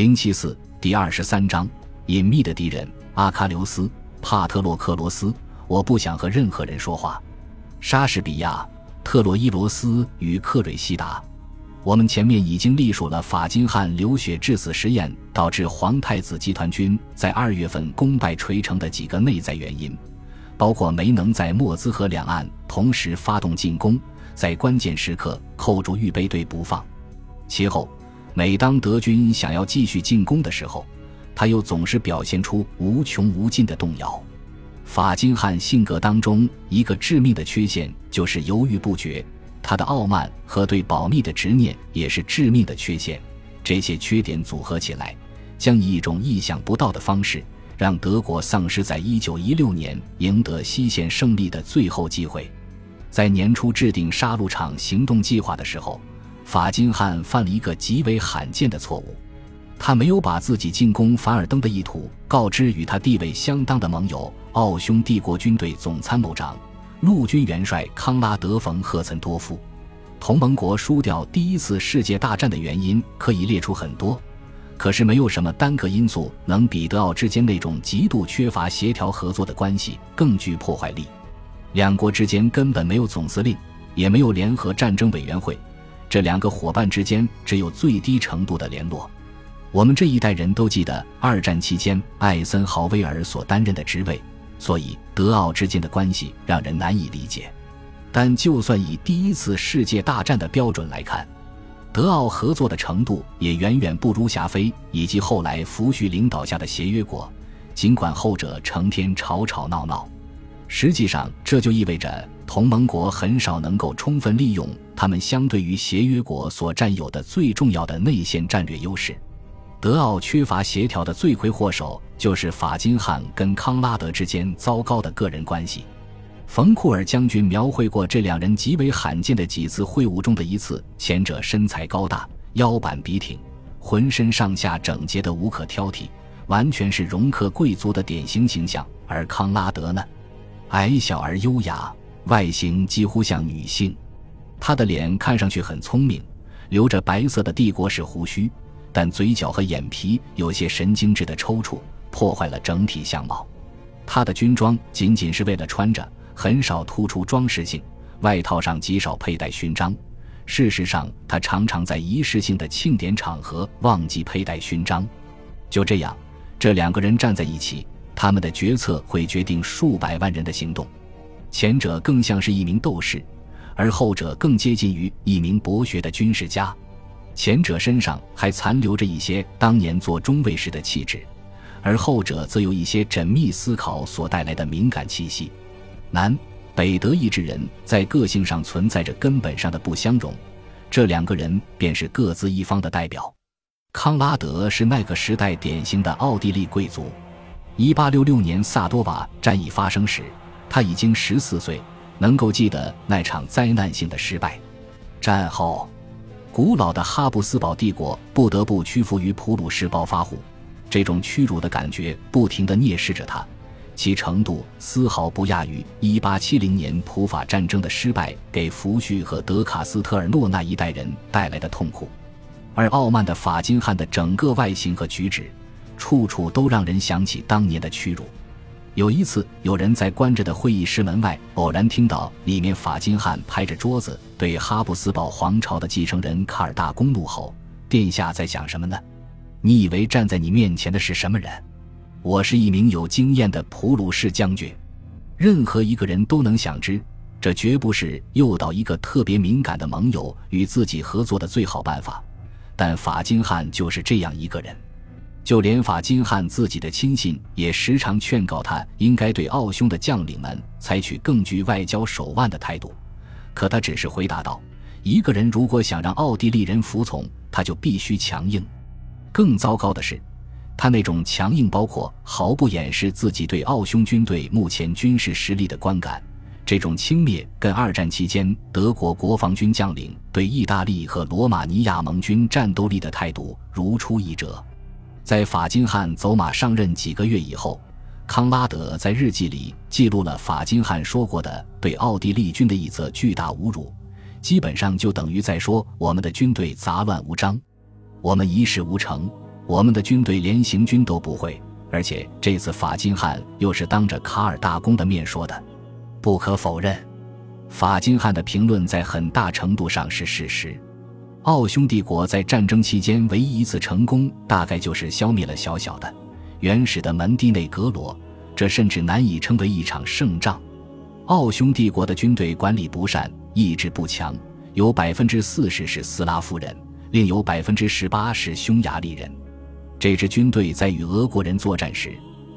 零七四第二十三章：隐秘的敌人阿喀琉斯、帕特洛克罗斯。我不想和任何人说话。莎士比亚、特洛伊罗斯与克瑞西达。我们前面已经历数了法金汉流血致死实验导致皇太子集团军在二月份功败垂成的几个内在原因，包括没能在莫兹河两岸同时发动进攻，在关键时刻扣住预备队不放。其后，每当德军想要继续进攻的时候，他又总是表现出无穷无尽的动摇。法金汉性格当中一个致命的缺陷就是犹豫不决。他的傲慢和对保密的执念也是致命的缺陷，这些缺点组合起来，将以一种意想不到的方式，让德国丧失在一九一六年赢得西线胜利的最后机会。在年初制定杀戮场行动计划的时候，法金汉犯了一个极为罕见的错误，他没有把自己进攻凡尔登的意图告知与他地位相当的盟友——奥匈帝国军队总参谋长。陆军元帅康拉德·冯·赫岑多夫，同盟国输掉第一次世界大战的原因可以列出很多，可是没有什么单个因素能比德奥之间那种极度缺乏协调合作的关系更具破坏力。两国之间根本没有总司令，也没有联合战争委员会，这两个伙伴之间只有最低程度的联络。我们这一代人都记得二战期间艾森豪威尔所担任的职位。所以，德奥之间的关系让人难以理解。但就算以第一次世界大战的标准来看，德奥合作的程度也远远不如霞飞以及后来福煦领导下的协约国。尽管后者成天吵吵闹闹，实际上这就意味着同盟国很少能够充分利用他们相对于协约国所占有的最重要的内线战略优势。德奥缺乏协调的罪魁祸首就是法金汉跟康拉德之间糟糕的个人关系。冯库尔将军描绘过这两人极为罕见的几次会晤中的一次：前者身材高大，腰板笔挺，浑身上下整洁的无可挑剔，完全是容克贵族的典型形象；而康拉德呢，矮小而优雅，外形几乎像女性。他的脸看上去很聪明，留着白色的帝国式胡须。但嘴角和眼皮有些神经质的抽搐，破坏了整体相貌。他的军装仅仅是为了穿着，很少突出装饰性。外套上极少佩戴勋章。事实上，他常常在仪式性的庆典场合忘记佩戴勋章。就这样，这两个人站在一起，他们的决策会决定数百万人的行动。前者更像是一名斗士，而后者更接近于一名博学的军事家。前者身上还残留着一些当年做中尉时的气质，而后者则有一些缜密思考所带来的敏感气息。南北德意志人在个性上存在着根本上的不相容，这两个人便是各自一方的代表。康拉德是那个时代典型的奥地利贵族。一八六六年萨多瓦战役发生时，他已经十四岁，能够记得那场灾难性的失败。战后。古老的哈布斯堡帝国不得不屈服于普鲁士暴发户，这种屈辱的感觉不停地蔑视着他，其程度丝毫不亚于1870年普法战争的失败给福煦和德卡斯特尔诺那一代人带来的痛苦。而傲慢的法金汉的整个外形和举止，处处都让人想起当年的屈辱。有一次，有人在关着的会议室门外偶然听到里面法金汉拍着桌子对哈布斯堡皇朝的继承人卡尔大公怒吼：“殿下在想什么呢？你以为站在你面前的是什么人？我是一名有经验的普鲁士将军。任何一个人都能想知，这绝不是诱导一个特别敏感的盟友与自己合作的最好办法。但法金汉就是这样一个人。”就连法金汉自己的亲信也时常劝告他，应该对奥匈的将领们采取更具外交手腕的态度。可他只是回答道：“一个人如果想让奥地利人服从，他就必须强硬。更糟糕的是，他那种强硬包括毫不掩饰自己对奥匈军队目前军事实力的观感。这种轻蔑跟二战期间德国国防军将领对意大利和罗马尼亚盟军战斗力的态度如出一辙。”在法金汉走马上任几个月以后，康拉德在日记里记录了法金汉说过的对奥地利军的一则巨大侮辱，基本上就等于在说我们的军队杂乱无章，我们一事无成，我们的军队连行军都不会，而且这次法金汉又是当着卡尔大公的面说的。不可否认，法金汉的评论在很大程度上是事实。奥匈帝国在战争期间唯一一次成功，大概就是消灭了小小的、原始的门第内格罗，这甚至难以称为一场胜仗。奥匈帝国的军队管理不善，意志不强，有百分之四十是斯拉夫人，另有百分之十八是匈牙利人。这支军队在与俄国人作战时，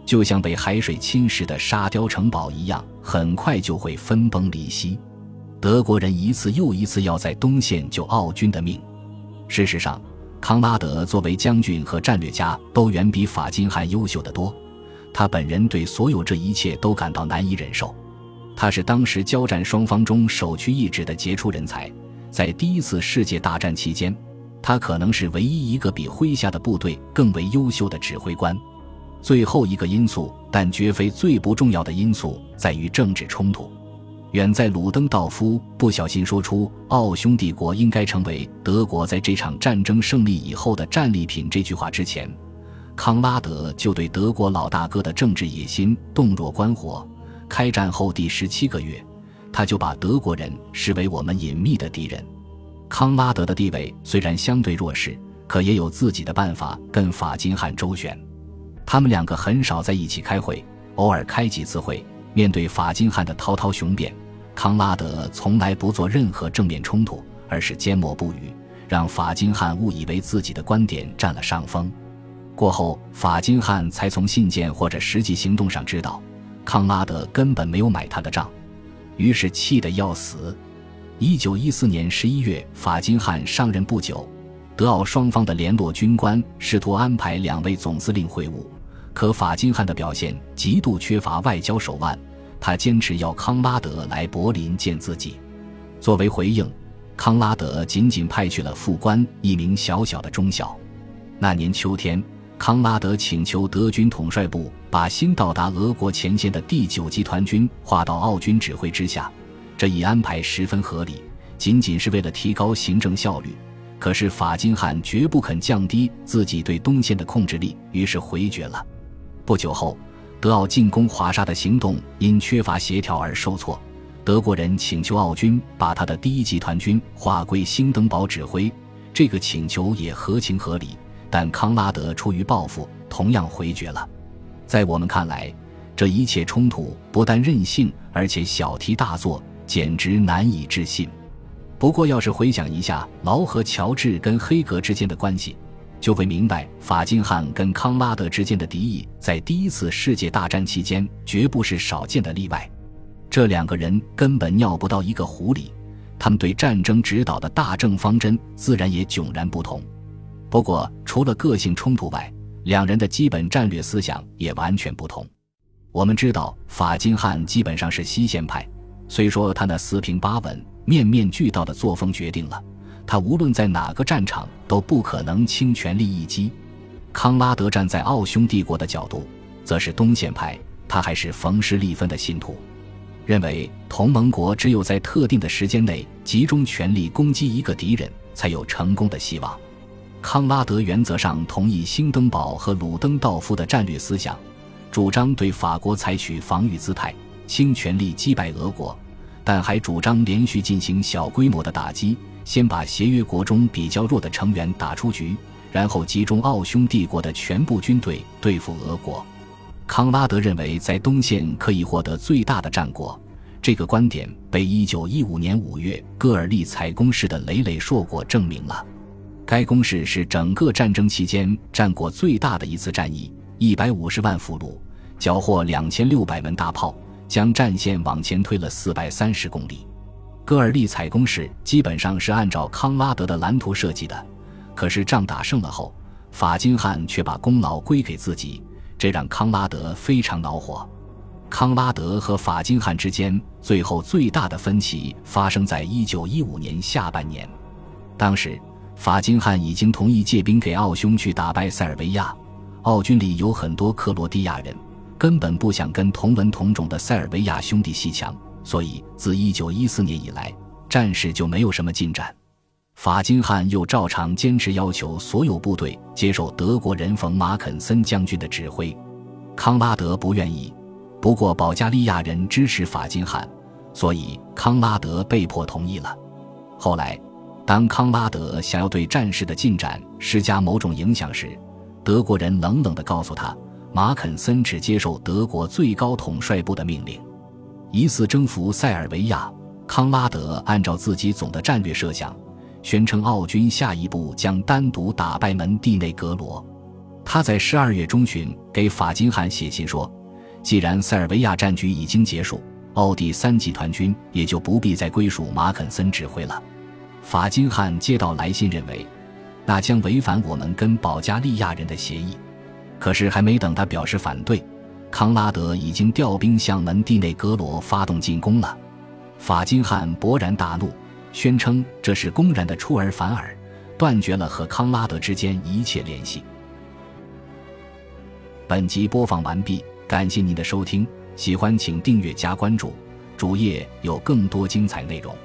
就像被海水侵蚀的沙雕城堡一样，很快就会分崩离析。德国人一次又一次要在东线救奥军的命。事实上，康拉德作为将军和战略家，都远比法金汉优秀得多。他本人对所有这一切都感到难以忍受。他是当时交战双方中首屈一指的杰出人才，在第一次世界大战期间，他可能是唯一一个比麾下的部队更为优秀的指挥官。最后一个因素，但绝非最不重要的因素，在于政治冲突。远在鲁登道夫不小心说出“奥匈帝国应该成为德国在这场战争胜利以后的战利品”这句话之前，康拉德就对德国老大哥的政治野心洞若观火。开战后第十七个月，他就把德国人视为我们隐秘的敌人。康拉德的地位虽然相对弱势，可也有自己的办法跟法金汉周旋。他们两个很少在一起开会，偶尔开几次会。面对法金汉的滔滔雄辩，康拉德从来不做任何正面冲突，而是缄默不语，让法金汉误以为自己的观点占了上风。过后，法金汉才从信件或者实际行动上知道。康拉德根本没有买他的账，于是气得要死。一九一四年十一月，法金汉上任不久，德奥双方的联络军官试图安排两位总司令会晤，可法金汉的表现极度缺乏外交手腕，他坚持要康拉德来柏林见自己。作为回应，康拉德仅仅派去了副官一名小小的中校。那年秋天。康拉德请求德军统帅部把新到达俄国前线的第九集团军划到奥军指挥之下，这一安排十分合理，仅仅是为了提高行政效率。可是法金汉绝不肯降低自己对东线的控制力，于是回绝了。不久后，德奥进攻华沙的行动因缺乏协调而受挫，德国人请求奥军把他的第一集团军划归兴登堡指挥，这个请求也合情合理。但康拉德出于报复，同样回绝了。在我们看来，这一切冲突不但任性，而且小题大做，简直难以置信。不过，要是回想一下劳和乔治跟黑格之间的关系，就会明白法金汉跟康拉德之间的敌意，在第一次世界大战期间绝不是少见的例外。这两个人根本尿不到一个壶里，他们对战争指导的大政方针自然也迥然不同。不过，除了个性冲突外，两人的基本战略思想也完全不同。我们知道，法金汉基本上是西线派，虽说他那四平八稳、面面俱到的作风决定了他无论在哪个战场都不可能倾全力一击。康拉德站在奥匈帝国的角度，则是东线派，他还是冯施利芬的信徒，认为同盟国只有在特定的时间内集中全力攻击一个敌人，才有成功的希望。康拉德原则上同意兴登堡和鲁登道夫的战略思想，主张对法国采取防御姿态，倾全力击败俄国，但还主张连续进行小规模的打击，先把协约国中比较弱的成员打出局，然后集中奥匈帝国的全部军队对付俄国。康拉德认为，在东线可以获得最大的战果，这个观点被1915年5月戈尔利采攻势的累累硕果证明了。该攻势是整个战争期间战果最大的一次战役，一百五十万俘虏，缴获两千六百门大炮，将战线往前推了四百三十公里。戈尔利采攻势基本上是按照康拉德的蓝图设计的，可是仗打胜了后，法金汉却把功劳归给自己，这让康拉德非常恼火。康拉德和法金汉之间最后最大的分歧发生在一九一五年下半年，当时。法金汉已经同意借兵给奥匈去打败塞尔维亚，奥军里有很多克罗地亚人，根本不想跟同文同种的塞尔维亚兄弟戏强，所以自1914年以来，战事就没有什么进展。法金汉又照常坚持要求所有部队接受德国人冯马肯森将军的指挥。康拉德不愿意，不过保加利亚人支持法金汉，所以康拉德被迫同意了。后来，当康拉德想要对战事的进展施加某种影响时，德国人冷冷地告诉他，马肯森只接受德国最高统帅部的命令。疑似征服塞尔维亚，康拉德按照自己总的战略设想。宣称奥军下一步将单独打败门蒂内格罗。他在十二月中旬给法金汉写信说：“既然塞尔维亚战局已经结束，奥第三集团军也就不必再归属马肯森指挥了。”法金汉接到来信，认为那将违反我们跟保加利亚人的协议。可是还没等他表示反对，康拉德已经调兵向门蒂内格罗发动进攻了。法金汉勃然大怒。宣称这是公然的出尔反尔，断绝了和康拉德之间一切联系。本集播放完毕，感谢您的收听，喜欢请订阅加关注，主页有更多精彩内容。